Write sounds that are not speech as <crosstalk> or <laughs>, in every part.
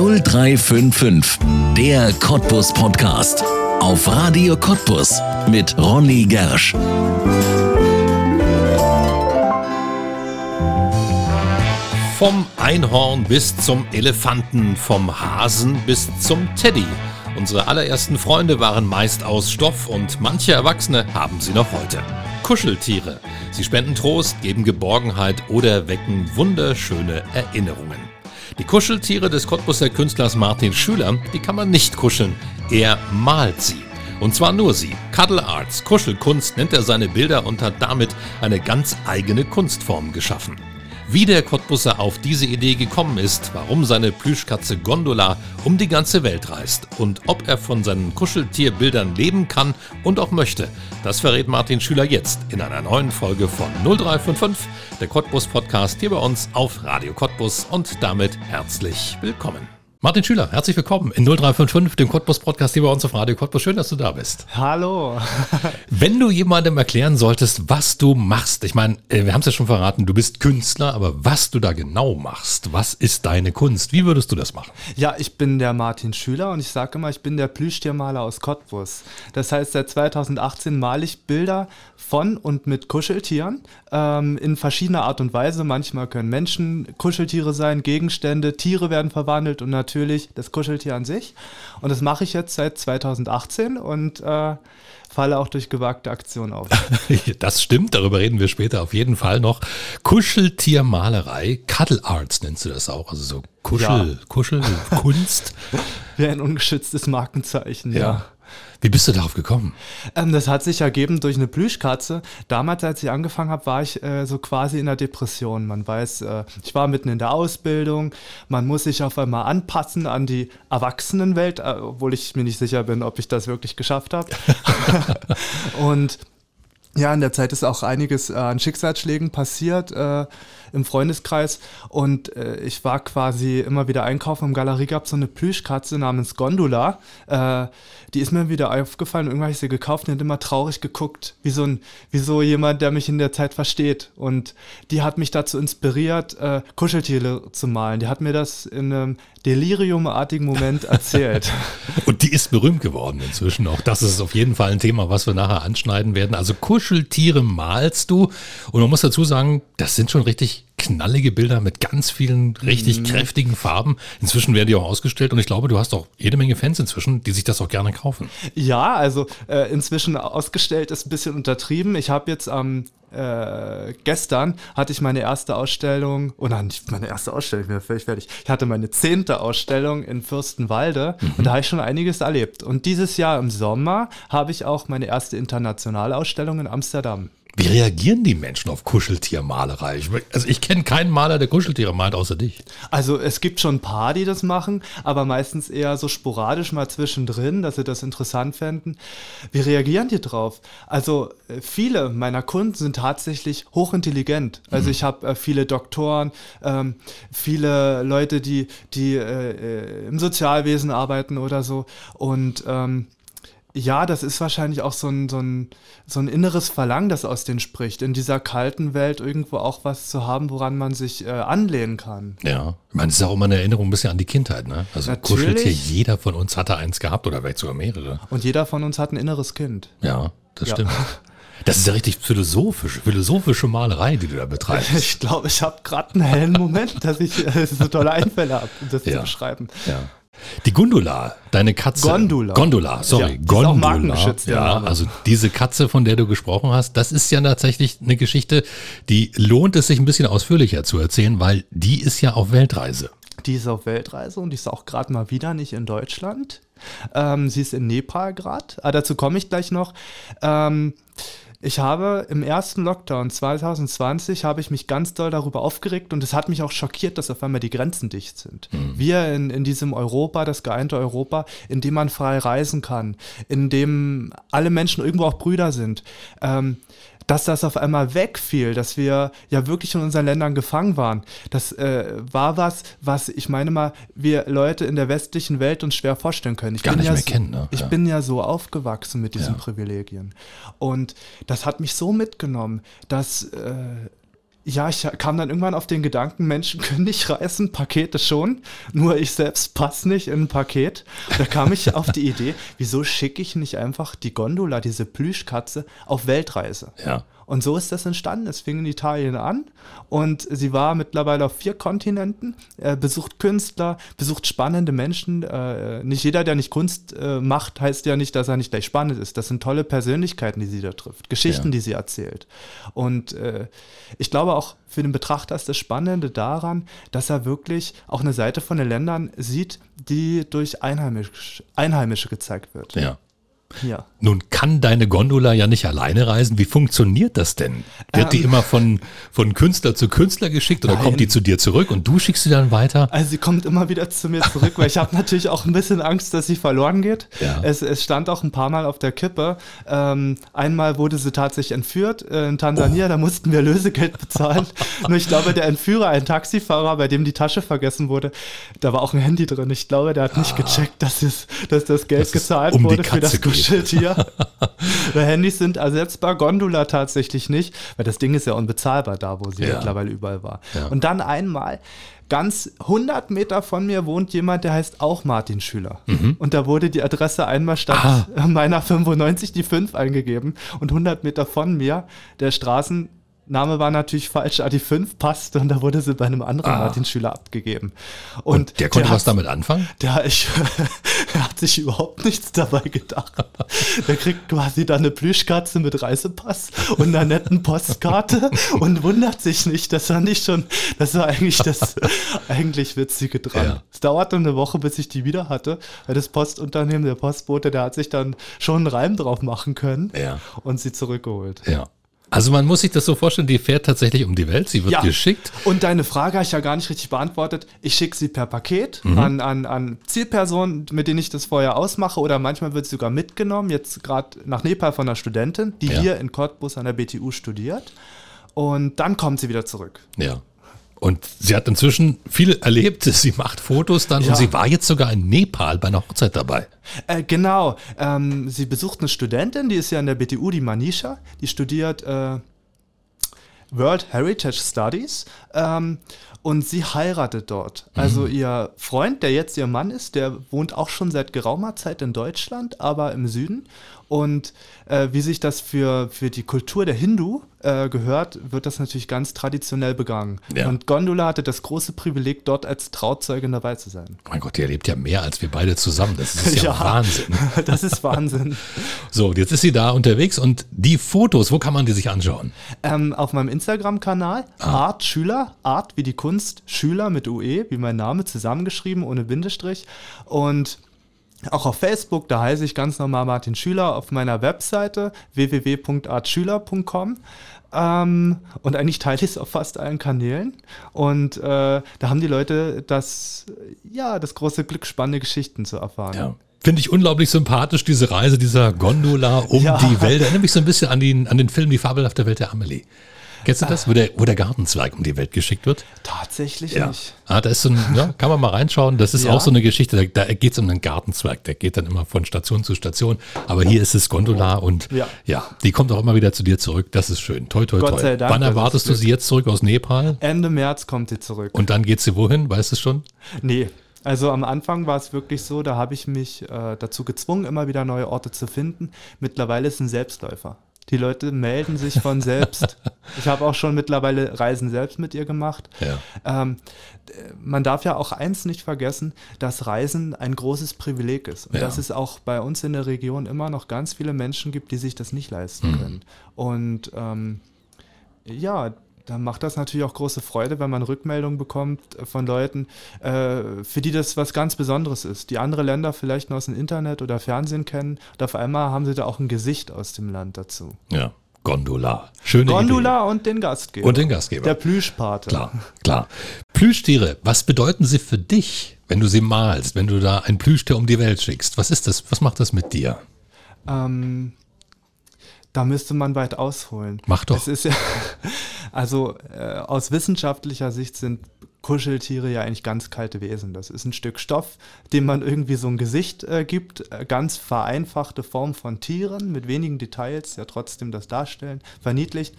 0355, der Cottbus Podcast. Auf Radio Cottbus mit Ronny Gersch. Vom Einhorn bis zum Elefanten, vom Hasen bis zum Teddy. Unsere allerersten Freunde waren meist aus Stoff und manche Erwachsene haben sie noch heute. Kuscheltiere. Sie spenden Trost, geben Geborgenheit oder wecken wunderschöne Erinnerungen. Die Kuscheltiere des Cottbuser Künstlers Martin Schüler, die kann man nicht kuscheln. Er malt sie. Und zwar nur sie. Cuddle Arts, Kuschelkunst nennt er seine Bilder und hat damit eine ganz eigene Kunstform geschaffen. Wie der Cottbusser auf diese Idee gekommen ist, warum seine Plüschkatze Gondola um die ganze Welt reist und ob er von seinen Kuscheltierbildern leben kann und auch möchte, das verrät Martin Schüler jetzt in einer neuen Folge von 0355, der Cottbus Podcast hier bei uns auf Radio Cottbus und damit herzlich willkommen. Martin Schüler, herzlich willkommen in 0355, dem Cottbus Podcast hier bei uns auf Radio Cottbus. Schön, dass du da bist. Hallo. <laughs> Wenn du jemandem erklären solltest, was du machst, ich meine, äh, wir haben es ja schon verraten, du bist Künstler, aber was du da genau machst, was ist deine Kunst? Wie würdest du das machen? Ja, ich bin der Martin Schüler und ich sage immer, ich bin der Plüschtiermaler aus Cottbus. Das heißt, seit 2018 male ich Bilder von und mit Kuscheltieren ähm, in verschiedener Art und Weise. Manchmal können Menschen Kuscheltiere sein, Gegenstände, Tiere werden verwandelt und natürlich natürlich das Kuscheltier an sich. Und das mache ich jetzt seit 2018 und äh, falle auch durch gewagte Aktionen auf. <laughs> das stimmt, darüber reden wir später auf jeden Fall noch. Kuscheltiermalerei, Cuddle Arts nennst du das auch, also so Kuschel, ja. Kuschel, <laughs> Kunst. Wie ein ungeschütztes Markenzeichen, ja. ja. Wie bist du darauf gekommen? Ähm, das hat sich ergeben durch eine Plüschkatze. Damals, als ich angefangen habe, war ich äh, so quasi in der Depression. Man weiß, äh, ich war mitten in der Ausbildung. Man muss sich auf einmal anpassen an die Erwachsenenwelt, äh, obwohl ich mir nicht sicher bin, ob ich das wirklich geschafft habe. <laughs> <laughs> Und ja, in der Zeit ist auch einiges äh, an Schicksalsschlägen passiert äh, im Freundeskreis und äh, ich war quasi immer wieder einkaufen. Im Galerie gab es so eine Plüschkatze namens Gondola. Äh, die ist mir wieder aufgefallen. Irgendwann habe ich sie gekauft und hat immer traurig geguckt, wie so, ein, wie so jemand, der mich in der Zeit versteht. Und die hat mich dazu inspiriert, äh, Kuscheltiere zu malen. Die hat mir das in einem deliriumartigen Moment erzählt. <laughs> und die ist berühmt geworden inzwischen. Auch das ist auf jeden Fall ein Thema, was wir nachher anschneiden werden. Also Kuscheltiere malst du. Und man muss dazu sagen, das sind schon richtig knallige Bilder mit ganz vielen richtig mhm. kräftigen Farben. Inzwischen werden die auch ausgestellt und ich glaube, du hast auch jede Menge Fans inzwischen, die sich das auch gerne kaufen. Ja, also äh, inzwischen ausgestellt ist ein bisschen untertrieben. Ich habe jetzt am äh, gestern hatte ich meine erste Ausstellung, oh nein, nicht meine erste Ausstellung, ich bin völlig fertig. Ich hatte meine zehnte Ausstellung in Fürstenwalde mhm. und da habe ich schon einiges erlebt. Und dieses Jahr im Sommer habe ich auch meine erste internationale Ausstellung in Amsterdam. Wie reagieren die Menschen auf Kuscheltiermalerei? Ich, also ich kenne keinen Maler, der Kuscheltiere malt, außer dich. Also es gibt schon ein paar, die das machen, aber meistens eher so sporadisch mal zwischendrin, dass sie das interessant fänden. Wie reagieren die drauf? Also äh, viele meiner Kunden sind tatsächlich hochintelligent. Also mhm. ich habe äh, viele Doktoren, ähm, viele Leute, die, die äh, äh im Sozialwesen arbeiten oder so und ähm, ja, das ist wahrscheinlich auch so ein, so, ein, so ein inneres Verlangen, das aus denen spricht, in dieser kalten Welt irgendwo auch was zu haben, woran man sich äh, anlehnen kann. Ja, ich meine, das ist auch immer eine Erinnerung ein bisschen an die Kindheit, ne? Also Natürlich. Kuscheltier, jeder von uns hatte eins gehabt oder vielleicht sogar mehrere. Und jeder von uns hat ein inneres Kind. Ja, das ja. stimmt. Das ist ja richtig philosophisch, philosophische Malerei, die du da betreibst. <laughs> Ich glaube, ich habe gerade einen hellen Moment, dass ich äh, so tolle Einfälle habe, um das ja. zu beschreiben. Ja. Die Gundula, deine Katze. Gondola. Gondola, sorry. Ja, Gondola. ja, also diese Katze, von der du gesprochen hast, das ist ja tatsächlich eine Geschichte, die lohnt es sich ein bisschen ausführlicher zu erzählen, weil die ist ja auf Weltreise. Die ist auf Weltreise und die ist auch gerade mal wieder nicht in Deutschland. Ähm, sie ist in Nepal gerade. Ah, dazu komme ich gleich noch. Ähm, ich habe im ersten Lockdown 2020 habe ich mich ganz doll darüber aufgeregt und es hat mich auch schockiert, dass auf einmal die Grenzen dicht sind. Mhm. Wir in, in diesem Europa, das geeinte Europa, in dem man frei reisen kann, in dem alle Menschen irgendwo auch Brüder sind. Ähm, dass das auf einmal wegfiel, dass wir ja wirklich in unseren Ländern gefangen waren. Das äh, war was, was ich meine mal, wir Leute in der westlichen Welt uns schwer vorstellen können. Ich Gar nicht ja mehr so, kennen, ne? Ich ja. bin ja so aufgewachsen mit diesen ja. Privilegien. Und das hat mich so mitgenommen, dass äh, ja, ich kam dann irgendwann auf den Gedanken, Menschen <laughs> können nicht reisen, Pakete schon, nur ich selbst passe nicht in ein Paket. Da kam ich auf die Idee, wieso schicke ich nicht einfach die Gondola, diese Plüschkatze, auf Weltreise? Ja. Und so ist das entstanden. Es fing in Italien an und sie war mittlerweile auf vier Kontinenten, äh, besucht Künstler, besucht spannende Menschen. Äh, nicht jeder, der nicht Kunst äh, macht, heißt ja nicht, dass er nicht gleich spannend ist. Das sind tolle Persönlichkeiten, die sie da trifft, Geschichten, Ja. die sie erzählt. Und äh, ich glaube auch für den Betrachter ist das Spannende daran, dass er wirklich auch eine Seite von den Ländern sieht, die durch Einheimisch, Einheimische gezeigt wird. Ja. Ja. Nun kann deine Gondola ja nicht alleine reisen. Wie funktioniert das denn? Wird die Ähm. immer von, von Künstler zu Künstler geschickt oder Nein. kommt die zu dir zurück und du schickst sie dann weiter? Also sie kommt immer wieder zu mir zurück, weil ich habe natürlich auch ein bisschen Angst, dass sie verloren geht. Ja. Es, es stand auch ein paar Mal auf der Kippe. Ähm, einmal wurde sie tatsächlich entführt in Tansania, da mussten wir Lösegeld bezahlen. <laughs> Nur ich glaube, der Entführer, ein Taxifahrer, bei dem die Tasche vergessen wurde, da war auch ein Handy drin. Ich glaube, der hat nicht gecheckt, dass, es, dass das Geld Dass es gezahlt um die wurde für das geht. Kuscheltier. <laughs> Weil Handys sind ersetzbar, Gondola tatsächlich nicht, weil das Ding ist ja unbezahlbar da, wo sie Ja. mittlerweile überall war. Ja. Und dann einmal, ganz 100 Meter von mir wohnt jemand, der heißt auch Martin Schüler. Und da wurde die Adresse einmal statt Ah. meiner 95 die 5 eingegeben. Und 100 Meter von mir, der Straßenname war natürlich falsch, aber die 5 passte und da wurde sie bei einem anderen Ah. Martin Schüler abgegeben. Und der konnte was hat- damit anfangen? der, <laughs> ich, er hat sich überhaupt nichts dabei gedacht. Der kriegt quasi dann eine Plüschkatze mit Reisepass und einer netten Postkarte und wundert sich nicht. Das war nicht schon, das war eigentlich das <laughs> eigentlich Witzige dran. Ja. Es dauerte eine Woche, bis ich die wieder hatte, weil das Postunternehmen, der Postbote, der hat sich dann schon einen Reim drauf machen können Ja. und sie zurückgeholt. Ja. Also man muss sich das so vorstellen, die fährt tatsächlich um die Welt, sie wird geschickt. Und deine Frage habe ich ja gar nicht richtig beantwortet. Ich schicke sie per Paket Mhm. an, an, an Zielpersonen, mit denen ich das vorher ausmache. Oder manchmal wird sie sogar mitgenommen. Jetzt gerade nach Nepal von einer Studentin, die Ja. hier in Cottbus an der BTU studiert. Und dann kommt sie wieder zurück. Ja. Und sie hat inzwischen viel erlebt, <laughs> sie macht Fotos dann Ja. und sie war jetzt sogar in Nepal bei einer Hochzeit dabei. Äh, genau. Ähm, sie besucht eine Studentin, die ist ja an der BTU, die Manisha. Die studiert äh, World Heritage Studies. Ähm, und sie heiratet dort. Also ihr Freund, der jetzt ihr Mann ist, der wohnt auch schon seit geraumer Zeit in Deutschland, aber im Süden. Und äh, wie sich das für, für die Kultur der Hindu äh, gehört, wird das natürlich ganz traditionell begangen. Ja. Und Gondola hatte das große Privileg, dort als Trauzeugin dabei zu sein. Mein Gott, die erlebt ja mehr als wir beide zusammen. Das ist ja, <laughs> Wahnsinn. <laughs> das ist Wahnsinn. <laughs> So, jetzt ist sie da unterwegs und die Fotos, wo kann man die sich anschauen? Ähm, auf meinem Instagram-Kanal Ah. Art Schüler, Art wie die Kunst, Schüler mit UE, wie mein Name, zusammengeschrieben, ohne Bindestrich. Und auch auf Facebook, da heiße ich ganz normal Martin Schüler, auf meiner Webseite www.artschüler.com. Ähm, und eigentlich teile ich es auf fast allen Kanälen. Und äh, da haben die Leute das, ja, das große Glück, spannende Geschichten zu erfahren. Ja. Finde ich unglaublich sympathisch, diese Reise dieser Gondola um <laughs> Ja. die Welt. Erinnert mich so ein bisschen an, den, an den Film Die fabelhafte Welt der Amelie. Kennst du das, wo der, wo der Gartenzwerg um die Welt geschickt wird? Tatsächlich nicht. Ah, da ist so ein, ja, kann man mal reinschauen. Das ist Ja. auch so eine Geschichte, da, da geht es um einen Gartenzwerg. Der geht dann immer von Station zu Station. Aber hier ist es Gondola und ja. Ja. die kommt auch immer wieder zu dir zurück. Das ist schön. Toi, toi, Gott toi. sei Dank, Wann erwartest du sie jetzt zurück aus Nepal? Ende März kommt sie zurück. Und dann geht sie wohin? Weißt du schon? Nee. Also am Anfang war es wirklich so, da habe ich mich äh, dazu gezwungen, immer wieder neue Orte zu finden. Mittlerweile ist es ein Selbstläufer. Die Leute melden sich von selbst. <laughs> Ich habe auch schon mittlerweile Reisen selbst mit ihr gemacht. Ja. Ähm, man darf ja auch eins nicht vergessen, dass Reisen ein großes Privileg ist. Und Ja. dass es auch bei uns in der Region immer noch ganz viele Menschen gibt, die sich das nicht leisten können. Und ähm, ja, dann macht das natürlich auch große Freude, wenn man Rückmeldungen bekommt von Leuten, äh, für die das was ganz Besonderes ist, die andere Länder vielleicht nur aus dem Internet oder Fernsehen kennen. Und auf einmal haben sie da auch ein Gesicht aus dem Land dazu. Ja. Gondola. Schöne Gondola und den Gastgeber. Idee. Und den Gastgeber. Der Plüschpate. Klar, klar. Plüschtiere, was bedeuten sie für dich, wenn du sie malst, wenn du da ein Plüschtier um die Welt schickst? Was ist das? Was macht das mit dir? Ähm, da müsste man weit ausholen. Mach doch. Es ist ja, <laughs> also äh, aus wissenschaftlicher Sicht sind Kuscheltiere ja eigentlich ganz kalte Wesen. Das ist ein Stück Stoff, dem man irgendwie so ein Gesicht äh, gibt, äh, ganz vereinfachte Form von Tieren mit wenigen Details, ja trotzdem das darstellen, verniedlicht.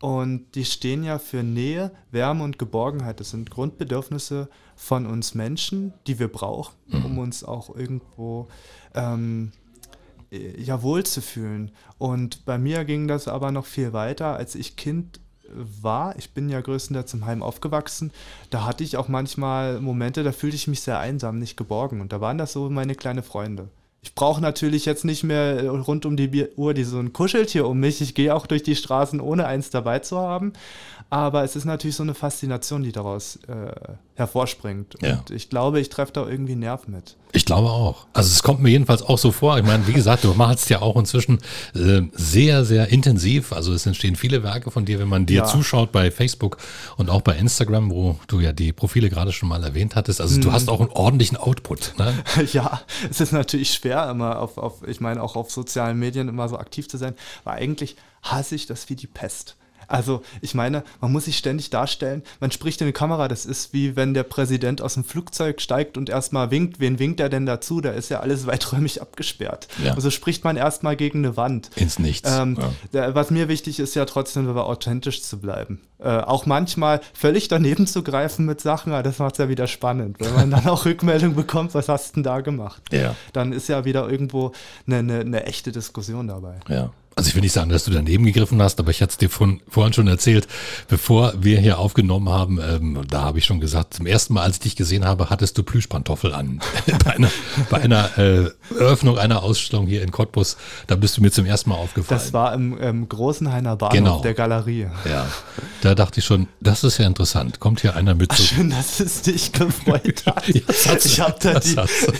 Und die stehen ja für Nähe, Wärme und Geborgenheit. Das sind Grundbedürfnisse von uns Menschen, die wir brauchen, um Mhm. uns auch irgendwo ähm, äh, ja, wohl zu fühlen. Und bei mir ging das aber noch viel weiter, als ich Kind war. Ich bin ja größtenteils im Heim aufgewachsen. Da hatte ich auch manchmal Momente, da fühlte ich mich sehr einsam, nicht geborgen. Und da waren das so meine kleine Freunde. Ich brauche natürlich jetzt nicht mehr äh, rund um die Uhr die so ein Kuscheltier um mich. Ich gehe auch durch die Straßen, ohne eins dabei zu haben. Aber es ist natürlich so eine Faszination, die daraus äh, hervorspringt. Ja. Und ich glaube, ich treffe da irgendwie einen Nerv mit. Ich glaube auch. Also es kommt mir jedenfalls auch so vor. Ich meine, wie gesagt, du malst ja auch inzwischen äh, sehr, sehr intensiv. Also es entstehen viele Werke von dir, wenn man dir Ja. zuschaut bei Facebook und auch bei Instagram, wo du ja die Profile gerade schon mal erwähnt hattest. Also du hast auch einen ordentlichen Output. Ne? <laughs> Ja, es ist natürlich schwer, immer auf, auf, ich meine, auch auf sozialen Medien immer so aktiv zu sein, weil eigentlich hasse ich das wie die Pest. Also, ich meine, man muss sich ständig darstellen, man spricht in die Kamera, das ist wie wenn der Präsident aus dem Flugzeug steigt und erstmal winkt. Wen winkt er denn dazu? Da ist ja alles weiträumig abgesperrt. Ja. Also spricht man erstmal gegen eine Wand. Ins Nichts. Ähm, ja. was mir wichtig ist ja trotzdem, aber authentisch zu bleiben. Äh, auch manchmal völlig daneben zu greifen mit Sachen, aber das macht es ja wieder spannend. Wenn man dann auch Rückmeldung bekommt, was hast du denn da gemacht? Ja. Dann ist ja wieder irgendwo eine, eine, eine echte Diskussion dabei. Ja. Also ich will nicht sagen, dass du daneben gegriffen hast, aber ich hatte es dir von, vorhin schon erzählt, bevor wir hier aufgenommen haben, ähm, da habe ich schon gesagt, zum ersten Mal, als ich dich gesehen habe, hattest du Plüschpantoffel an. <laughs> bei einer, bei einer äh, Eröffnung einer Ausstellung hier in Cottbus, da bist du mir zum ersten Mal aufgefallen. Das war im, im Großenhainer Bahnhof Genau. der Galerie. ja, da dachte ich schon, das ist ja interessant. Kommt hier einer mit so Schön, dass es dich gefreut hat. <laughs> Ich habe da, die-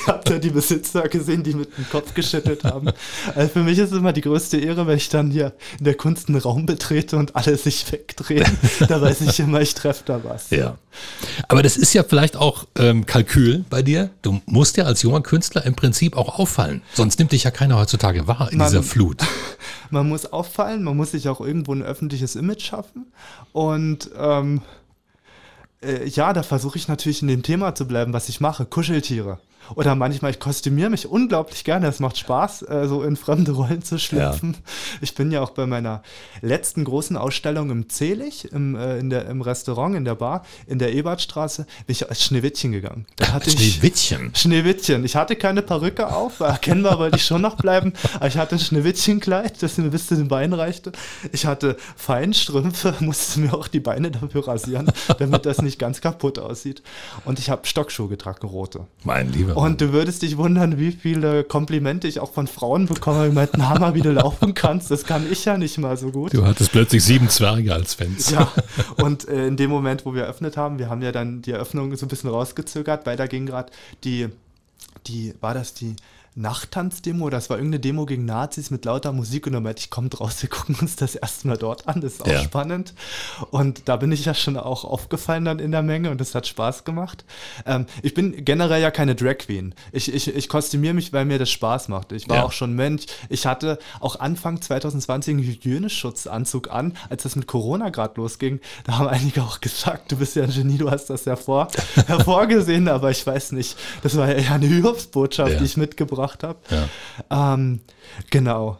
hab da die Besitzer gesehen, die mit dem Kopf geschüttelt haben. Also für mich ist es immer die größte Ehre, wenn ich dann hier in der Kunst einen Raum betrete und alle sich wegdrehen. <laughs> da weiß ich immer, ich treffe da was. Ja. Aber das ist ja vielleicht auch ähm, Kalkül bei dir. Du musst ja als junger Künstler im Prinzip auch auffallen. Sonst nimmt dich ja keiner heutzutage wahr in Man- dieser <laughs> Flut. Man muss auffallen, man muss sich auch irgendwo ein öffentliches Image schaffen. Und ähm, äh, ja, da versuche ich natürlich in dem Thema zu bleiben, was ich mache. Kuscheltiere. Oder manchmal, ich kostümiere mich unglaublich gerne. Es macht Spaß, äh, so in fremde Rollen zu schlüpfen. Ich bin ja auch bei meiner letzten großen Ausstellung im Zelig, im, äh, in der, im Restaurant, in der Bar, in der Ebertstraße, bin ich als Schneewittchen gegangen. Da hatte ich, Schneewittchen. Schneewittchen. Ich hatte keine Perücke auf, erkennbar wollte ich schon noch bleiben, aber ich hatte ein Schneewittchenkleid, das mir bis zu den Beinen reichte. Ich hatte Feinstrümpfe, <laughs> musste mir auch die Beine dafür rasieren, damit das nicht ganz kaputt aussieht. Und ich habe Stockschuhe getragen, rote. Mein lieber. Und du würdest dich wundern, wie viele Komplimente ich auch von Frauen bekomme, die meinten, Hammer, wie du laufen kannst. Das kann ich ja nicht mal so gut. Du hattest plötzlich sieben Zwerge als Fans. Ja, <laughs> und äh, in dem Moment, wo wir eröffnet haben, wir haben ja dann die Eröffnung so ein bisschen rausgezögert, weil da ging gerade die, die, war das die Nachttanzdemo? Das war irgendeine Demo gegen Nazis mit lauter Musik und dann meinte ich, kommt raus, wir gucken uns das erstmal dort an, das ist auch Ja. spannend. Und da bin ich ja schon auch aufgefallen dann in der Menge und das hat Spaß gemacht. Ähm, ich bin generell ja keine Drag Queen. Ich, ich, ich kostümiere mich, weil mir das Spaß macht. Ich war Ja. auch schon Mönch. Ich hatte auch Anfang 2020 einen Hygieneschutzanzug an, als das mit Corona gerade losging. Da haben einige auch gesagt, du bist ja ein Genie, du hast das hervor, <laughs> hervorgesehen, aber ich weiß nicht. Das war ja eher eine Hilfsbotschaft, Ja. die ich mitgebracht habe. Ja. Ähm, genau.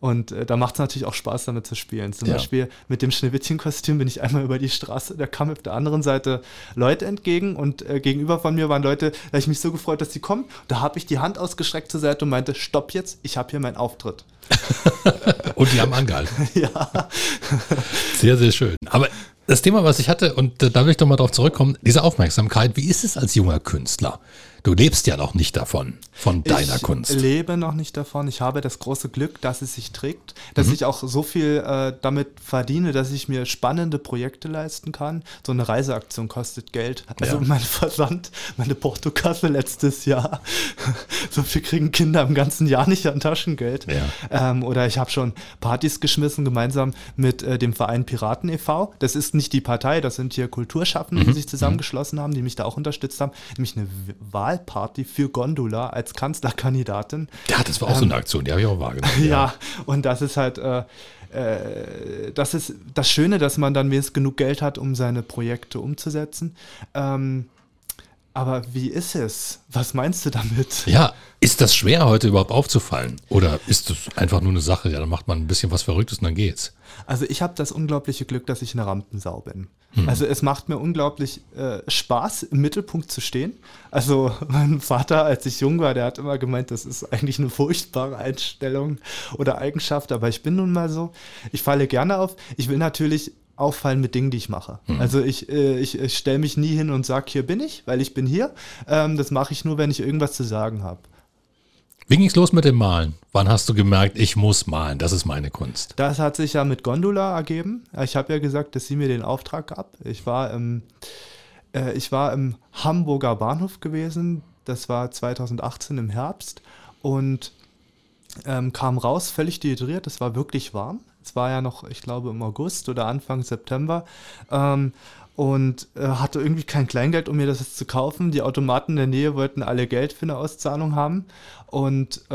Und äh, da macht es natürlich auch Spaß, damit zu spielen. Zum Ja. Beispiel mit dem Schneewittchen-Kostüm bin ich einmal über die Straße, da kamen auf der anderen Seite Leute entgegen und äh, gegenüber von mir waren Leute, da habe ich mich so gefreut, dass sie kommen. Da habe ich die Hand ausgestreckt zur Seite und meinte, stopp jetzt, ich habe hier meinen Auftritt. <laughs> Und die haben angehalten. <laughs> ja. Sehr, sehr schön. Aber das Thema, was ich hatte, und da will ich doch mal drauf zurückkommen, diese Aufmerksamkeit, wie ist es als junger Künstler? Du lebst ja noch nicht davon, von deiner ich Kunst. lebe noch nicht davon. Ich habe das große Glück, dass es sich trägt, dass Mhm. ich auch so viel äh, damit verdiene, dass ich mir spannende Projekte leisten kann. So eine Reiseaktion kostet Geld. Also Ja. mein <laughs> Versand, meine Portokasse letztes Jahr. <laughs> so viel kriegen Kinder im ganzen Jahr nicht an Taschengeld. Ja. Ähm, oder ich habe schon Partys geschmissen, gemeinsam mit äh, dem Verein Piraten e.V. Das ist nicht die Partei, das sind hier Kulturschaffende, Mhm. die sich zusammengeschlossen haben, die mich da auch unterstützt haben. Nämlich eine W- Wahlparty für Gondola als Kanzlerkandidatin. Ja, das war auch so eine Aktion, die habe ich auch wahrgenommen. <laughs> Ja, und das ist halt, äh, äh, das ist das Schöne, dass man dann wenigstens genug Geld hat, um seine Projekte umzusetzen. Ähm, Aber wie ist es? Was meinst du damit? Ja, ist das schwer heute überhaupt aufzufallen? Oder ist das einfach nur eine Sache, ja, dann macht man ein bisschen was Verrücktes und dann geht's? Also ich habe das unglaubliche Glück, dass ich eine Rampensau bin. Hm. Also es macht mir unglaublich äh, Spaß, im Mittelpunkt zu stehen. Also <laughs> mein Vater, als ich jung war, der hat immer gemeint, das ist eigentlich eine furchtbare Einstellung oder Eigenschaft, aber ich bin nun mal so. Ich falle gerne auf. Ich will natürlich auffallen mit Dingen, die ich mache. Mhm. Also ich, äh, ich, ich stelle mich nie hin und sage, hier bin ich, weil ich bin hier. Ähm, das mache ich nur, wenn ich irgendwas zu sagen habe. Wie ging es los mit dem Malen? Wann hast du gemerkt, ich muss malen, das ist meine Kunst? Das hat sich ja mit Gondola ergeben. Ich habe ja gesagt, dass sie mir den Auftrag gab. Ich war im, äh, ich war im Hamburger Bahnhof gewesen. Das war 2018 im Herbst und ähm, kam raus, völlig dehydriert. Es war wirklich warm. Es war ja noch, ich glaube, im August oder Anfang September. Ähm, und äh, hatte irgendwie kein Kleingeld, um mir das jetzt zu kaufen. Die Automaten in der Nähe wollten alle Geld für eine Auszahlung haben. Und äh,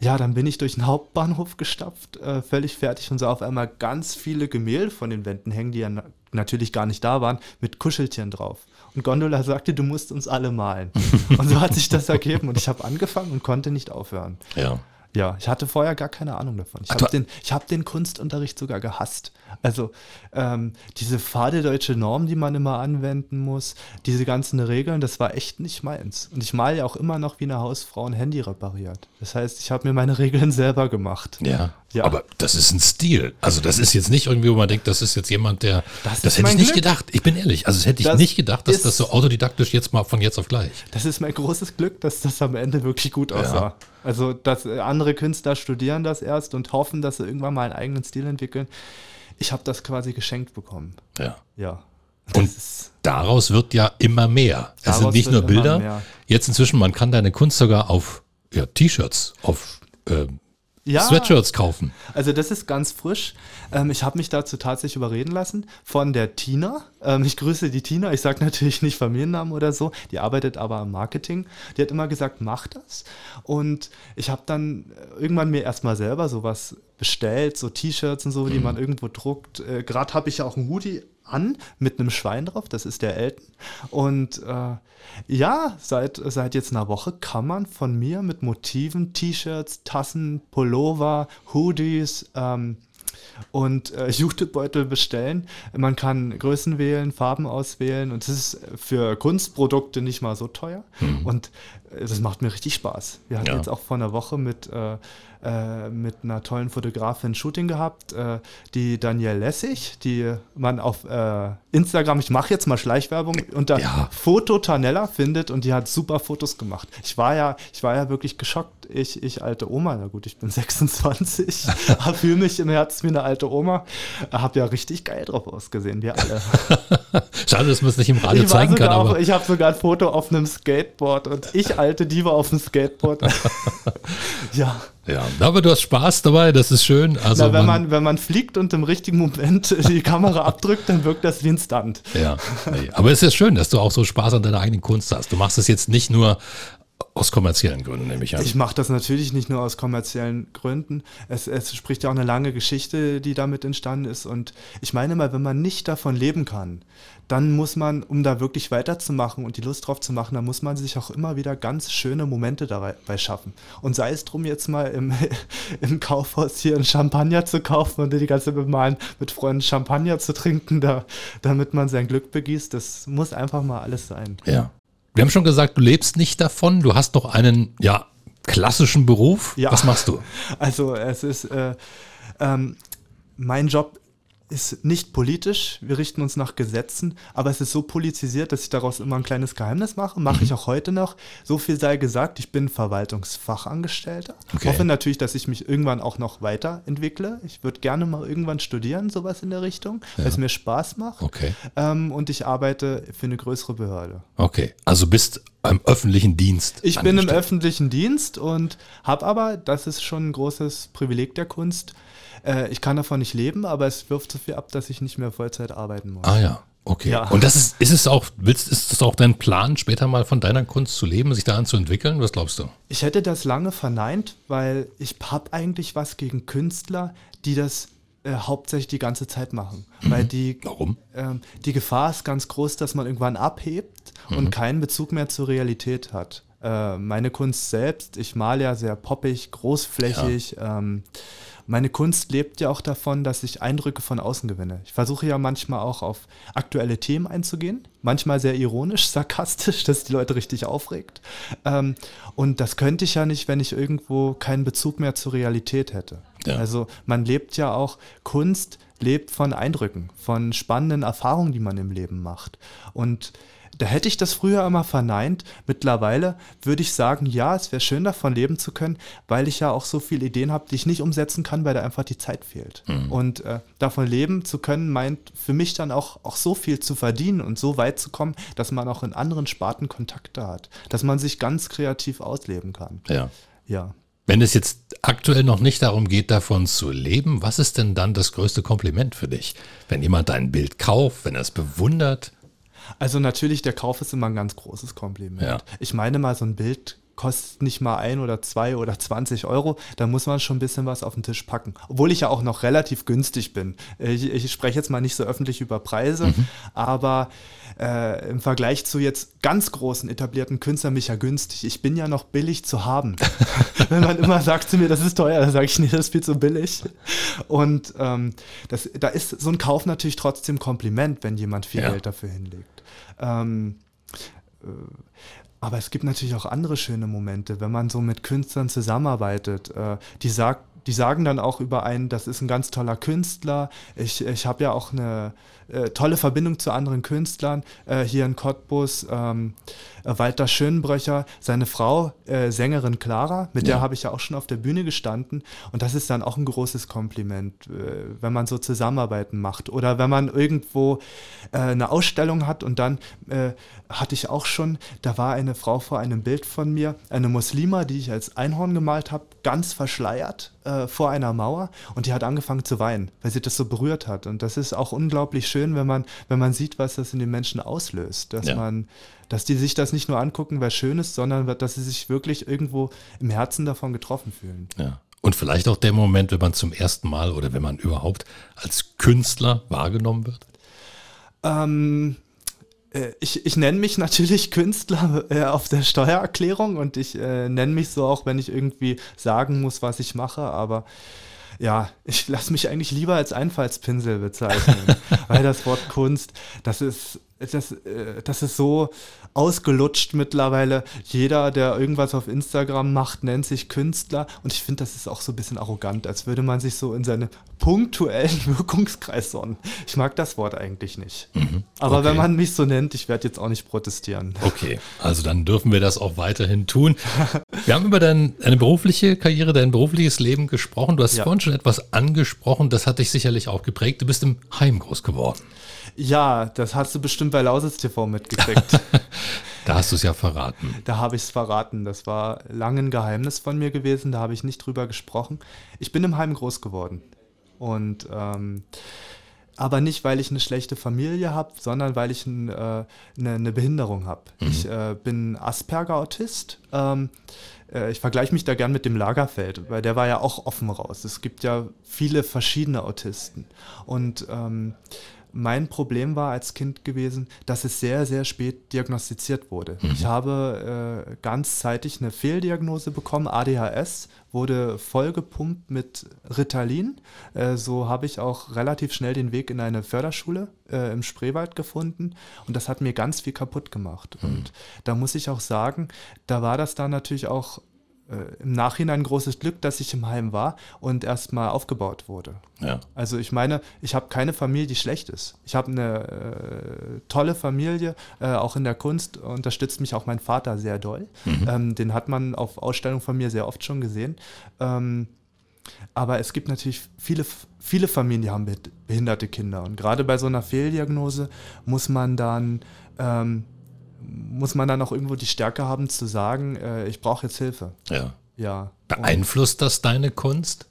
ja, dann bin ich durch den Hauptbahnhof gestapft, äh, völlig fertig und sah auf einmal ganz viele Gemälde von den Wänden hängen, die ja na natürlich gar nicht da waren, mit Kuscheltieren drauf. Und Gondola sagte, du musst uns alle malen. <laughs> und so hat sich das ergeben und ich habe angefangen und konnte nicht aufhören. Ja. Ja, ich hatte vorher gar keine Ahnung davon. Ich habe den, hab den Kunstunterricht sogar gehasst. Also ähm, diese fade deutsche Norm, die man immer anwenden muss, diese ganzen Regeln, das war echt nicht meins. Und ich male ja auch immer noch wie eine Hausfrau ein Handy repariert. Das heißt, ich habe mir meine Regeln <laughs> selber gemacht. Ja, ja, aber das ist ein Stil. Also das ist jetzt nicht irgendwie, wo man denkt, das ist jetzt jemand, der... Das, das hätte ich nicht Glück. gedacht. Ich bin ehrlich. Also das hätte ich das nicht gedacht, dass das so autodidaktisch jetzt mal von jetzt auf gleich. Das ist mein großes Glück, dass das am Ende wirklich gut aussah. Ja. Also, dass andere Künstler studieren das erst und hoffen, dass sie irgendwann mal einen eigenen Stil entwickeln. Ich habe das quasi geschenkt bekommen. Ja. Ja. Und daraus wird ja immer mehr. Es sind nicht nur Bilder. Jetzt inzwischen, man kann deine Kunst sogar auf ja, T-Shirts, auf äh, ja, Sweatshirts kaufen. Also das ist ganz frisch. Ähm, ich habe mich dazu tatsächlich überreden lassen von der Tina. Ähm, ich grüße die Tina. Ich sage <laughs> natürlich nicht Familiennamen oder so. Die arbeitet aber im Marketing. Die hat immer gesagt, mach das. Und ich habe dann irgendwann mir erstmal selber sowas bestellt, so T-Shirts und so, die mhm. man irgendwo druckt. Äh, Gerade habe ich ja auch ein Hoodie an mit einem Schwein drauf, das ist der Elton. Und äh, ja, seit, seit jetzt einer Woche kann man von mir mit Motiven T-Shirts, Tassen, Pullover, Hoodies, ähm, und äh, <laughs> Jutebeutel bestellen. Man kann Größen wählen, Farben auswählen und es ist für Kunstprodukte nicht mal so teuer. Mhm. Und äh, das macht mir richtig Spaß. Wir hatten ja. jetzt auch vor einer Woche mit äh, äh, mit einer tollen Fotografin Shooting gehabt, äh, die Danielle Lessig, die man auf äh, Instagram, ich mache jetzt mal Schleichwerbung, unter ja. Fototanella findet und die hat super Fotos gemacht. Ich war ja, ich war ja wirklich geschockt. Ich, ich alte Oma, na gut, ich bin <laughs> 26, fühle <laughs> mich im Herzen wie eine alte Oma, habe ja richtig geil drauf ausgesehen, wir alle. <laughs> Schade, dass man es nicht im Radio zeigen kann. Aber. ich habe sogar ein Foto auf einem Skateboard und ich alte Diva auf dem Skateboard. ja. Ja, aber du hast Spaß dabei, das ist schön. Also Na, wenn, man, man, wenn man fliegt und im richtigen Moment <laughs> die Kamera abdrückt, dann wirkt das wie ein Stunt. Ja, aber es ist schön, dass du auch so Spaß an deiner eigenen Kunst hast. Du machst es jetzt nicht nur aus kommerziellen Gründen, nehme ich an. Ich mache das natürlich nicht nur aus kommerziellen Gründen. Es, es spricht ja auch eine lange Geschichte, die damit entstanden ist. Und ich meine mal, wenn man nicht davon leben kann, dann muss man, um da wirklich weiterzumachen und die Lust drauf zu machen, dann muss man sich auch immer wieder ganz schöne Momente dabei schaffen. Und sei es drum, jetzt mal im, <laughs> im Kaufhaus hier einen Champagner zu kaufen und die ganze Zeit mit, mit Freunden Champagner zu trinken, da, damit man sein Glück begießt. Das muss einfach mal alles sein. Ja. Wir haben schon gesagt, du lebst nicht davon. Du hast doch einen, ja, klassischen Beruf. Ja. Was machst du? <laughs> Also es ist, äh, ähm, mein Job ist nicht politisch, wir richten uns nach Gesetzen, aber es ist so politisiert, dass ich daraus immer ein kleines Geheimnis mache. Mache mhm. ich auch heute noch. So viel sei gesagt, ich bin Verwaltungsfachangestellter. Okay. Hoffe natürlich, dass ich mich irgendwann auch noch weiterentwickle. Ich würde gerne mal irgendwann studieren, sowas in der Richtung, ja. weil es mir Spaß macht. Okay. Ähm, und ich arbeite für eine größere Behörde. Okay, also bist im öffentlichen Dienst. Ich bin im öffentlichen Dienst und habe aber, das ist schon ein großes Privileg der Kunst, äh, ich kann davon nicht leben, aber es wirft so viel ab, dass ich nicht mehr Vollzeit arbeiten muss. Ah ja. Okay. Ja. Und das ist, ist es auch, willst, ist es auch dein Plan, später mal von deiner Kunst zu leben, sich daran zu entwickeln? Was glaubst du? Ich hätte das lange verneint, weil ich habe eigentlich was gegen Künstler, die das äh, hauptsächlich die ganze Zeit machen. Mhm. Weil die, Warum? Ähm, die Gefahr ist ganz groß, dass man irgendwann abhebt mhm. und keinen Bezug mehr zur Realität hat. Äh, meine Kunst selbst, ich male ja sehr poppig, großflächig. Ja. Ähm, meine Kunst lebt ja auch davon, dass ich Eindrücke von außen gewinne. Ich versuche ja manchmal auch auf aktuelle Themen einzugehen, manchmal sehr ironisch, <laughs> sarkastisch, dass die Leute richtig aufregt. Ähm, und das könnte ich ja nicht, wenn ich irgendwo keinen Bezug mehr zur Realität hätte. Ja. Also man lebt ja auch, Kunst lebt von Eindrücken, von spannenden Erfahrungen, die man im Leben macht. Und da hätte ich das früher immer verneint. Mittlerweile würde ich sagen, ja, es wäre schön davon leben zu können, weil ich ja auch so viele Ideen habe, die ich nicht umsetzen kann, weil da einfach die Zeit fehlt. Mhm. Und äh, davon leben zu können, meint für mich dann auch, auch so viel zu verdienen und so weit zu kommen, dass man auch in anderen Sparten Kontakte hat, dass man sich ganz kreativ ausleben kann. Ja. Ja. Wenn es jetzt aktuell noch nicht darum geht, davon zu leben, was ist denn dann das größte Kompliment für dich? Wenn jemand dein Bild kauft, wenn er es bewundert, also natürlich, der Kauf ist immer ein ganz großes Kompliment. Ja. Ich meine mal, so ein Bild kostet nicht mal ein oder zwei oder 20 Euro, da muss man schon ein bisschen was auf den Tisch packen. Obwohl ich ja auch noch relativ günstig bin. Ich, ich spreche jetzt mal nicht so öffentlich über Preise, mhm. aber äh, im Vergleich zu jetzt ganz großen etablierten Künstlern mich ja günstig. Ich bin ja noch billig zu haben. <laughs> Wenn man immer sagt zu mir, das ist teuer, dann sage ich, nee, das ist viel zu billig. Und ähm, das, da ist so ein Kauf natürlich trotzdem Kompliment, wenn jemand viel ja. Geld dafür hinlegt. Ähm, äh, aber es gibt natürlich auch andere schöne Momente, wenn man so mit Künstlern zusammenarbeitet. Äh, die, sagt, die sagen dann auch über einen, das ist ein ganz toller Künstler. Ich, ich habe ja auch eine äh, tolle Verbindung zu anderen Künstlern. Äh, hier in Cottbus, ähm, äh, Walter Schönbröcher, seine Frau, äh, Sängerin Clara, mit ja. der habe ich ja auch schon auf der Bühne gestanden. Und das ist dann auch ein großes Kompliment, äh, wenn man so Zusammenarbeiten macht. Oder wenn man irgendwo äh, eine Ausstellung hat und dann hatte ich auch schon, da war eine Frau vor einem Bild von mir, eine Muslima, die ich als Einhorn gemalt habe, ganz verschleiert vor einer Mauer und die hat angefangen zu weinen, weil sie das so berührt hat. Und das ist auch unglaublich schön, wenn man, wenn man sieht, was das in den Menschen auslöst. Dass ja. man, dass die sich das nicht nur angucken, weil schön ist, sondern dass sie sich wirklich irgendwo im Herzen davon getroffen fühlen. Ja. Und vielleicht auch der Moment, wenn man zum ersten Mal oder wenn man überhaupt als Künstler wahrgenommen wird? Ähm, äh, ich, ich nenne mich natürlich <laughs> Künstler äh, auf der Steuererklärung und ich äh, nenne mich so auch, wenn ich irgendwie sagen muss, was ich mache, aber ja, ich lasse mich eigentlich lieber als Einfallspinsel bezeichnen, <laughs> weil das Wort Kunst, das ist, das, äh, das ist so ausgelutscht mittlerweile. Jeder, der irgendwas auf Instagram macht, nennt sich Künstler. Und ich finde, das ist auch so ein bisschen arrogant, als würde man sich so in seinen punktuellen <laughs> Wirkungskreis sonnen. Ich mag das Wort eigentlich nicht. Mhm. Aber okay. wenn man mich so nennt, ich werde jetzt auch nicht protestieren. Okay, also dann dürfen wir das auch weiterhin tun. <laughs> Wir haben über dein, deine berufliche Karriere, dein berufliches Leben gesprochen. Du hast ja. vorhin schon etwas angesprochen, das hat dich sicherlich auch geprägt. Du bist im Heim groß geworden. Ja, das hast du bestimmt bei Lausitz TV mitgekriegt. <laughs> da hast du es ja verraten. Da habe ich es verraten. Das war lange ein Geheimnis von mir gewesen. Da habe ich nicht drüber gesprochen. Ich bin im Heim groß geworden. Und ähm, aber nicht, weil ich eine schlechte Familie habe, sondern weil ich ein, äh, eine, eine, Behinderung habe. Mhm. Ich äh, bin Asperger-Autist. Ähm, äh, ich vergleiche mich da gern mit dem Lagerfeld, weil der war ja auch offen raus. Es gibt ja viele verschiedene Autisten. Und ähm, mein Problem war als Kind gewesen, dass es sehr, sehr spät diagnostiziert wurde. Mhm. Ich habe äh, ganzzeitig eine Fehldiagnose bekommen, ADHS, wurde vollgepumpt mit Ritalin. Äh, so habe ich auch relativ schnell den Weg in eine Förderschule äh, im Spreewald gefunden und das hat mir ganz viel kaputt gemacht. Mhm. Und da muss ich auch sagen, da war das dann natürlich auch äh, im Nachhinein ein großes Glück, dass ich im Heim war und erstmal aufgebaut wurde. Ja. Also ich meine, ich habe keine Familie, die schlecht ist. Ich habe eine äh, tolle Familie, äh, auch in der Kunst unterstützt mich auch mein Vater sehr doll. Mhm. Ähm, den hat man auf Ausstellungen von mir sehr oft schon gesehen. Ähm, aber es gibt natürlich viele, viele Familien, die haben behinderte Kinder. Und gerade bei so einer Fehldiagnose muss man dann ähm, muss man dann auch irgendwo die Stärke haben zu sagen, äh, ich brauche jetzt Hilfe. Ja. Ja. Beeinflusst das deine Kunst?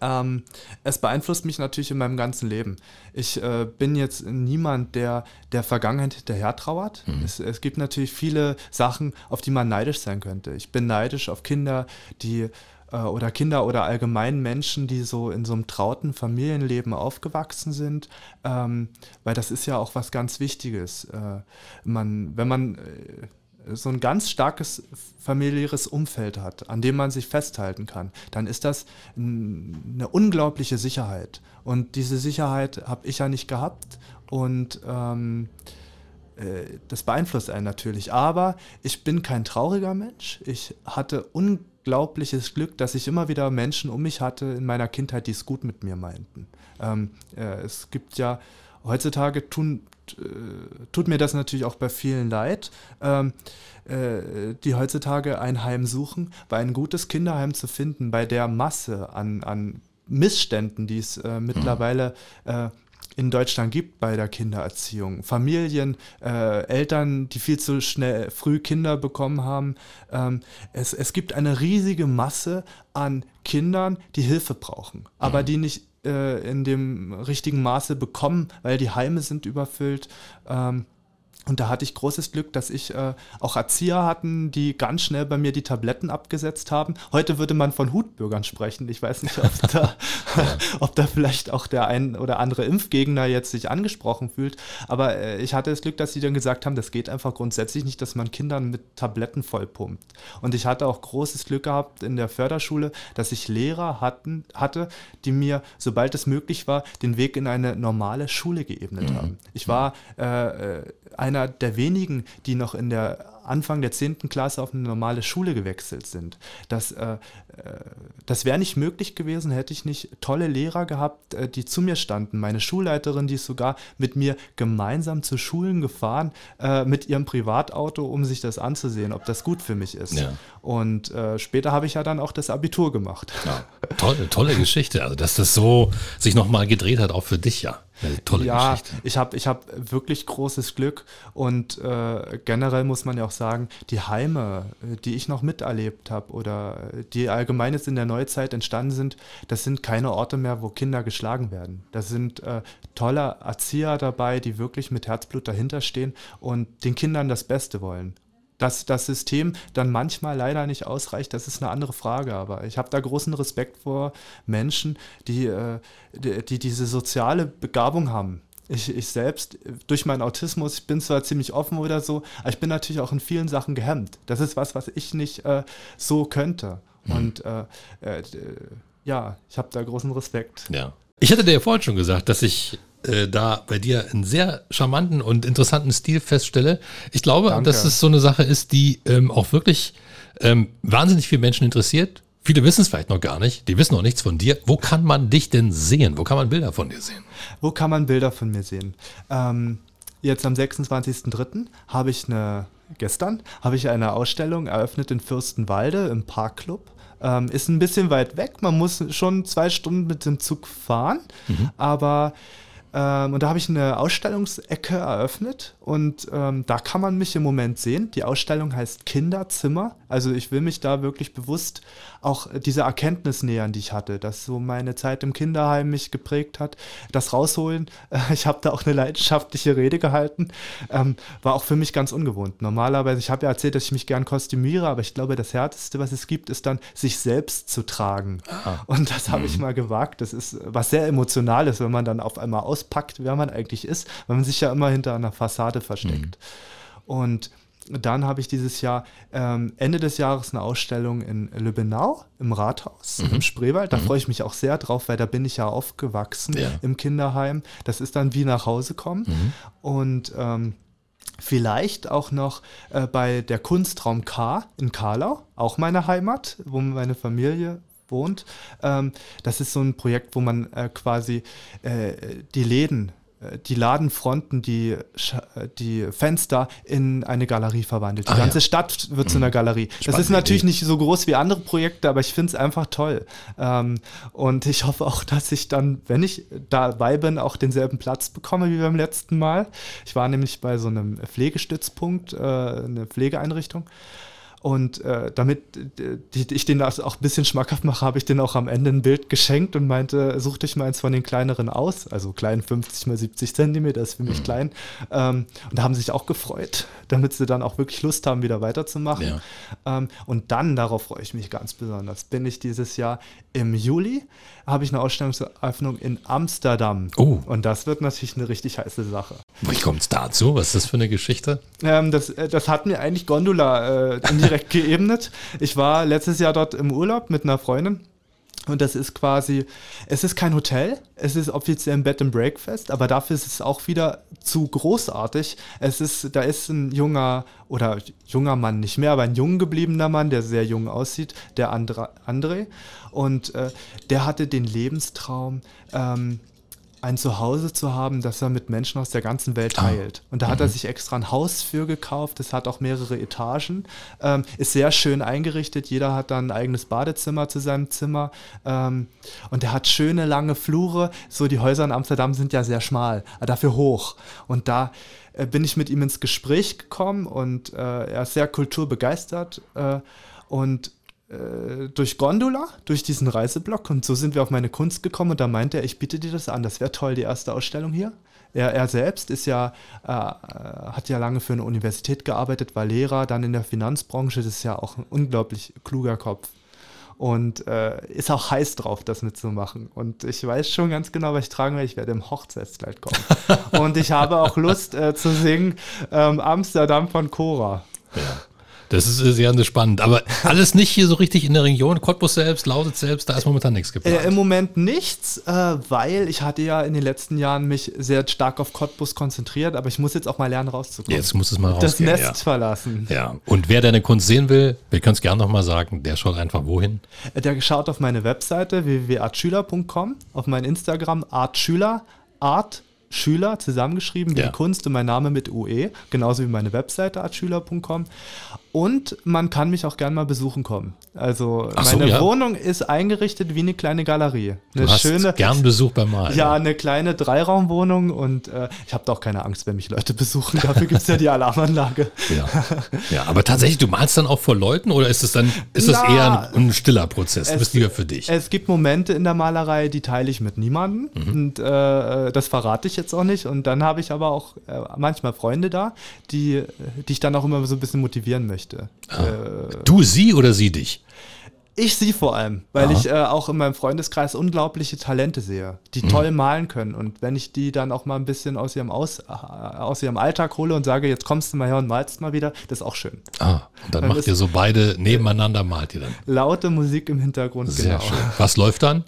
Ähm, es beeinflusst mich natürlich in meinem ganzen Leben. Ich äh, bin jetzt niemand, der der Vergangenheit hinterher trauert. Mhm. Es, es, gibt natürlich viele Sachen, auf die man neidisch sein könnte. Ich bin neidisch auf Kinder, die oder Kinder oder allgemein Menschen, die so in so einem trauten Familienleben aufgewachsen sind, ähm, weil das ist ja auch was ganz Wichtiges. Äh, man, wenn man äh, so ein ganz starkes familiäres Umfeld hat, an dem man sich festhalten kann, dann ist das eine unglaubliche Sicherheit. Und diese Sicherheit habe ich ja nicht gehabt. Und ähm, äh, das beeinflusst einen natürlich. Aber ich bin kein trauriger Mensch. Ich hatte unglaublich unglaubliches Glück, dass ich immer wieder Menschen um mich hatte in meiner Kindheit, die es gut mit mir meinten. Ähm, äh, es gibt ja heutzutage tun, äh, tut mir das natürlich auch bei vielen leid, ähm, äh, die heutzutage ein Heim suchen, weil ein gutes Kinderheim zu finden, bei der Masse an, an Missständen, die es äh, mittlerweile äh, in Deutschland gibt bei der Kindererziehung. Familien, äh, Eltern, die viel zu schnell früh Kinder bekommen haben. Ähm, es, es gibt eine riesige Masse an Kindern, die Hilfe brauchen, aber mhm. die nicht äh, in dem richtigen Maße bekommen, weil die Heime sind überfüllt. Ähm, und da hatte ich großes Glück, dass ich äh, auch Erzieher hatten, die ganz schnell bei mir die Tabletten abgesetzt haben. Heute würde man von Hutbürgern sprechen. Ich weiß nicht, ob da, <laughs> <laughs> ob da vielleicht auch der ein oder andere Impfgegner jetzt sich angesprochen fühlt. Aber äh, ich hatte das Glück, dass sie dann gesagt haben, das geht einfach grundsätzlich nicht, dass man Kindern mit Tabletten vollpumpt. Und ich hatte auch großes Glück gehabt in der Förderschule, dass ich Lehrer hatten, hatte, die mir, sobald es möglich war, den Weg in eine normale Schule geebnet mhm. haben. Ich war äh, äh ein einer der wenigen, die noch in der Anfang der 10. Klasse auf eine normale Schule gewechselt sind. Das, äh, äh, das wäre nicht möglich gewesen, hätte ich nicht tolle Lehrer gehabt, äh, die zu mir standen. Meine Schulleiterin, die ist sogar mit mir gemeinsam zu Schulen gefahren, äh, mit ihrem Privatauto, um sich das anzusehen, ob das gut für mich ist. Ja. Und äh, später habe ich ja dann auch das Abitur gemacht. Ja, tolle, tolle Geschichte. Also, dass das so sich nochmal gedreht hat, auch für dich ja. Eine tolle ja, Geschichte. Ich habe ich hab wirklich großes Glück und äh, generell muss man ja auch sagen, die Heime, äh, die ich noch miterlebt habe oder äh, die allgemein jetzt in der Neuzeit entstanden sind, das sind keine Orte mehr, wo Kinder geschlagen werden. Da sind äh, tolle Erzieher dabei, die wirklich mit Herzblut dahinter stehen und den Kindern das Beste wollen. Dass das System dann manchmal leider nicht ausreicht, das ist eine andere Frage. Aber ich habe da großen Respekt vor Menschen, die, äh, die, die diese soziale Begabung haben. Ich, ich, selbst, durch meinen Autismus, ich bin zwar ziemlich offen oder so, aber ich bin natürlich auch in vielen Sachen gehemmt. Das ist was, was ich nicht äh, so könnte. Mhm. Und äh, äh, ja, ich habe da großen Respekt. Ja. Ich hatte dir ja vorhin schon gesagt, dass ich äh, da bei dir einen sehr charmanten und interessanten Stil feststelle. Ich glaube, Danke. dass es so eine Sache ist, die ähm, auch wirklich ähm, wahnsinnig viele Menschen interessiert. Viele wissen es vielleicht noch gar nicht. Die wissen noch nichts von dir. Wo kann man dich denn sehen? Wo kann man Bilder von dir sehen? Wo kann man Bilder von mir sehen? Ähm, jetzt am 26.03. habe ich eine, gestern habe ich eine Ausstellung eröffnet in Fürstenwalde im Parkclub. Ähm, ist ein bisschen weit weg. Man muss schon zwei Stunden mit dem Zug fahren. Mhm. Aber und da habe ich eine Ausstellungsecke eröffnet und ähm, da kann man mich im Moment sehen. Die Ausstellung heißt Kinderzimmer. Also ich will mich da wirklich bewusst auch diese Erkenntnis nähern, die ich hatte, dass so meine Zeit im Kinderheim mich geprägt hat. Das rausholen. <laughs> ich habe da auch eine leidenschaftliche Rede gehalten. Ähm, war auch für mich ganz ungewohnt. Normalerweise, ich habe ja erzählt, dass ich mich gern kostümiere, aber ich glaube, das Härteste, was es gibt, ist dann, sich selbst zu tragen. Ah. Und das habe ich mhm. mal gewagt. Das ist was sehr Emotionales, wenn man dann auf einmal auspackt, wer man eigentlich ist, weil man sich ja immer hinter einer Fassade versteckt. Mhm. Und dann habe ich dieses Jahr ähm, Ende des Jahres eine Ausstellung in Lübbenau im Rathaus mhm. im Spreewald. Da mhm. freue ich mich auch sehr drauf, weil da bin ich ja aufgewachsen ja. im Kinderheim. Das ist dann wie nach Hause kommen. Mhm. Und ähm, Vielleicht auch noch äh, bei der Kunstraum K in Karlau, auch meine Heimat, wo meine Familie wohnt. Ähm, das ist so ein Projekt, wo man äh, quasi äh, die Läden äh, die Ladenfronten, die, äh, die Fenster in eine Galerie verwandelt. Die ah, ganze ja. Stadt wird mhm. zu einer Galerie. Spannende das ist natürlich Idee. nicht so groß wie andere Projekte, aber ich finde es einfach toll. Ähm, und ich hoffe auch, dass ich dann, wenn ich dabei bin, auch denselben Platz bekomme wie beim letzten Mal. Ich war nämlich bei so einem Pflegestützpunkt, äh, eine Pflegeeinrichtung. Und äh, damit äh, die, ich den auch ein bisschen schmackhaft mache, habe ich den auch am Ende ein Bild geschenkt und meinte, such dich mal eins von den kleineren aus. Also klein 50 mal 70 Zentimeter ist für mich mhm. klein. Ähm, und da haben sie sich auch gefreut, damit sie dann auch wirklich Lust haben, wieder weiterzumachen. Ja. Ähm, und dann, darauf freue ich mich ganz besonders, bin ich dieses Jahr im Juli, habe ich eine Ausstellungseröffnung in Amsterdam. Oh. Und das wird natürlich eine richtig heiße Sache. Wie kommt es dazu? Was ist das für eine Geschichte? Ähm, das, äh, das hat mir eigentlich Gondola äh, <laughs> indirekt geebnet. Ich war letztes Jahr dort im Urlaub mit einer Freundin. Und das ist quasi, es ist kein Hotel, es ist offiziell ein Bed and Breakfast, aber dafür ist es auch wieder zu großartig. Es ist, da ist ein junger oder junger Mann nicht mehr, aber ein jung gebliebener Mann, der sehr jung aussieht, der Andra, André. Und äh, der hatte den Lebenstraum, ähm, ein Zuhause zu haben, das er mit Menschen aus der ganzen Welt ah. teilt. Und da hat er mhm. sich extra ein Haus für gekauft. Es hat auch mehrere Etagen. Ähm, ist sehr schön eingerichtet. Jeder hat dann ein eigenes Badezimmer zu seinem Zimmer. Ähm, und er hat schöne lange Flure. So die Häuser in Amsterdam sind ja sehr schmal, aber dafür hoch. Und da äh, bin ich mit ihm ins Gespräch gekommen und äh, er ist sehr kulturbegeistert. Äh, und äh, durch Gondola, durch diesen Reiseblock und so sind wir auf meine Kunst gekommen und da meinte er, ich biete dir das an, das wäre toll, die erste Ausstellung hier. Er, er selbst ist ja, äh, hat ja lange für eine Universität gearbeitet, war Lehrer, dann in der Finanzbranche, das ist ja auch ein unglaublich kluger Kopf und äh, ist auch heiß drauf, das mitzumachen. Und ich weiß schon ganz genau, was ich tragen werde. Ich werde im Hochzeitskleid kommen. <laughs> und ich habe auch Lust äh, zu singen ähm, Amsterdam von Cora. Ja. Das ist sehr spannend. Aber alles nicht hier so richtig in der Region. Cottbus selbst, Lausitz selbst, da ist momentan nichts geplant. Äh, Im Moment nichts, äh, weil ich hatte ja in den letzten Jahren mich sehr stark auf Cottbus konzentriert, aber ich muss jetzt auch mal lernen, rauszukommen. Jetzt muss es mal rausgehen. Das Nest ja. verlassen. Ja. Und wer deine Kunst sehen will, wir können es gerne nochmal sagen, der schaut einfach wohin? Äh, der schaut auf meine Webseite www.artschüler.com, auf mein Instagram artschüler, art Schüler zusammengeschrieben, wie ja. die Kunst und mein Name mit UE, genauso wie meine Webseite artschüler.com. Und man kann mich auch gerne mal besuchen kommen. Also Ach meine so, ja. Wohnung ist eingerichtet wie eine kleine Galerie. Eine du hast schöne, gern Besuch beim Malen. Ja, eine kleine Dreiraumwohnung und äh, ich habe da auch keine Angst, wenn mich Leute besuchen. Dafür gibt es ja die Alarmanlage. Ja. ja, aber tatsächlich, du malst dann auch vor Leuten oder ist es dann ist das eher ein, ein, stiller Prozess? Du bist lieber für dich. Es gibt Momente in der Malerei, die teile ich mit niemandem mhm. und äh, das verrate ich jetzt auch nicht. Und dann habe ich aber auch äh, manchmal Freunde da, die, die ich dann auch immer so ein bisschen motivieren möchte möchte. Ah. Äh, du sie oder sie dich? Ich sie vor allem, weil Aha. ich äh, auch in meinem Freundeskreis unglaubliche Talente sehe, die mhm. toll malen können. Und wenn ich die dann auch mal ein bisschen aus ihrem, aus, äh, aus ihrem Alltag hole und sage, jetzt kommst du mal her und malst mal wieder, das ist auch schön. Ah, und dann, dann macht ihr so beide nebeneinander, malt ihr dann. Laute Musik im Hintergrund, Sehr genau. Schön. Was läuft dann?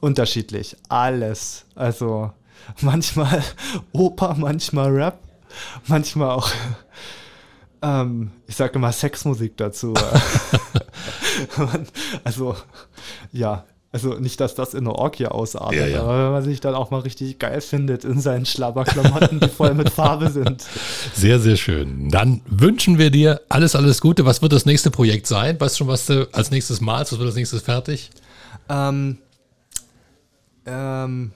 Unterschiedlich, alles. Also <laughs> manchmal Oper, manchmal Rap, manchmal auch ähm, ich sage immer Sexmusik dazu. <laughs> also, ja, also nicht, dass das in eine Orgie ausartet, ja, ja. aber wenn man sich dann auch mal richtig geil findet in seinen Schlabberklamotten, die voll mit Farbe sind. Sehr, sehr schön. Dann wünschen wir dir alles, alles Gute. Was wird das nächste Projekt sein? Weißt du schon, was du als nächstes malst? Was wird als nächstes fertig? Ähm, ähm,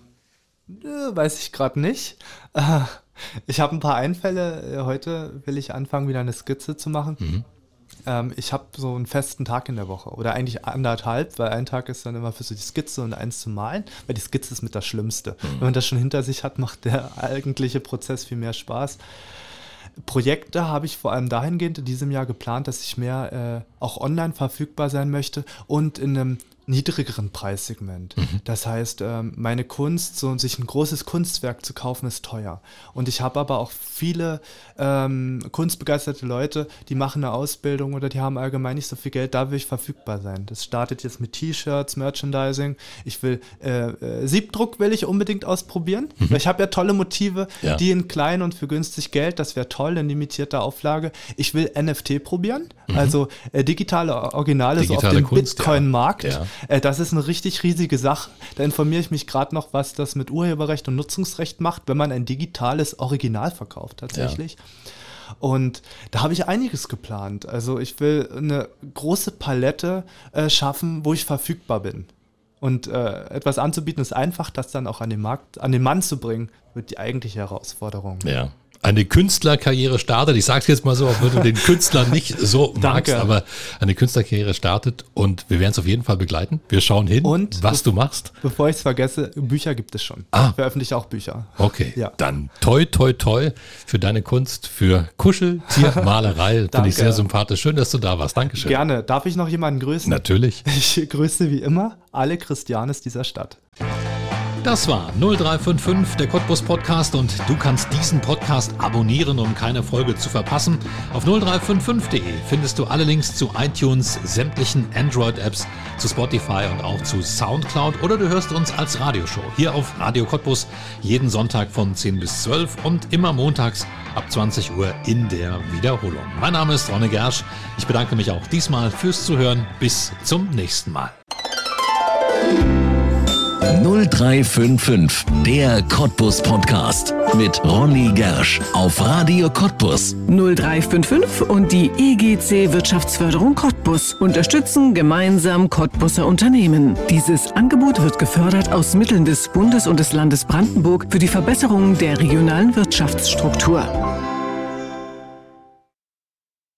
äh, weiß ich gerade nicht. Äh, <laughs> ich habe ein paar Einfälle. Äh, heute will ich anfangen, wieder eine Skizze zu machen. Mhm. Ähm, ich habe so einen festen Tag in der Woche oder eigentlich anderthalb, weil ein Tag ist dann immer für so die Skizze und eins zu malen, weil die Skizze ist mit das Schlimmste. Mhm. Wenn man das schon hinter sich hat, macht der eigentliche Prozess viel mehr Spaß. Projekte habe ich vor allem dahingehend in diesem Jahr geplant, dass ich mehr äh, auch online verfügbar sein möchte und in einem niedrigeren Preissegment. Mhm. Das heißt, ähm, meine Kunst, so sich ein großes Kunstwerk zu kaufen, ist teuer. Und ich habe aber auch viele ähm, kunstbegeisterte Leute, die machen eine Ausbildung oder die haben allgemein nicht so viel Geld, da will ich verfügbar sein. Das startet jetzt mit T-Shirts, Merchandising. Ich will äh, äh, Siebdruck will ich unbedingt ausprobieren, mhm. weil ich habe ja tolle Motive, ja. die in klein und für günstig Geld, das wäre toll, in limitierter Auflage. Ich will NFT probieren, mhm. also äh, digitale Originale digitale so auf dem Bitcoin-Markt. Ja. Ja. Äh, das ist eine richtig riesige Sache. Da informiere ich mich gerade noch, was das mit Urheberrecht und Nutzungsrecht macht, wenn man ein digitales Original verkauft tatsächlich. Ja. Und da habe ich einiges geplant. Also ich will eine große Palette äh, schaffen, wo ich verfügbar bin. Und äh, etwas anzubieten ist einfach, das dann auch an den Markt, an den Mann zu bringen, wird die eigentliche Herausforderung. Ja. Eine Künstlerkarriere startet. Ich sage es jetzt mal so, auch wenn du den Künstler nicht so <laughs> magst, aber eine Künstlerkarriere startet und wir werden es auf jeden Fall begleiten. Wir schauen hin, und was du machst. Bevor ich es vergesse, Bücher gibt es schon. Ah. Ich veröffentliche auch Bücher. Okay, ja. dann toi, toi, toi für deine Kunst, für Kuscheltiermalerei. <laughs> Finde ich sehr sympathisch. Schön, dass du da warst. Dankeschön. Gerne. Darf ich noch jemanden grüßen? Natürlich. Ich grüße wie immer alle Christianes dieser Stadt. Das war 0355, der Cottbus Podcast und du kannst diesen Podcast abonnieren, um keine Folge zu verpassen. Auf 0355.de findest du alle Links zu iTunes, sämtlichen Android-Apps, zu Spotify und auch zu Soundcloud oder du hörst uns als Radioshow hier auf Radio Cottbus jeden Sonntag von 10 bis 12 und immer montags ab 20 Uhr in der Wiederholung. Mein Name ist Ronne Gersch. Ich bedanke mich auch diesmal fürs Zuhören. Bis zum nächsten Mal. 0355, der Cottbus Podcast mit Ronny Gersch auf Radio Cottbus. 0355 und die EGC Wirtschaftsförderung Cottbus unterstützen gemeinsam Cottbuser Unternehmen. Dieses Angebot wird gefördert aus Mitteln des Bundes und des Landes Brandenburg für die Verbesserung der regionalen Wirtschaftsstruktur.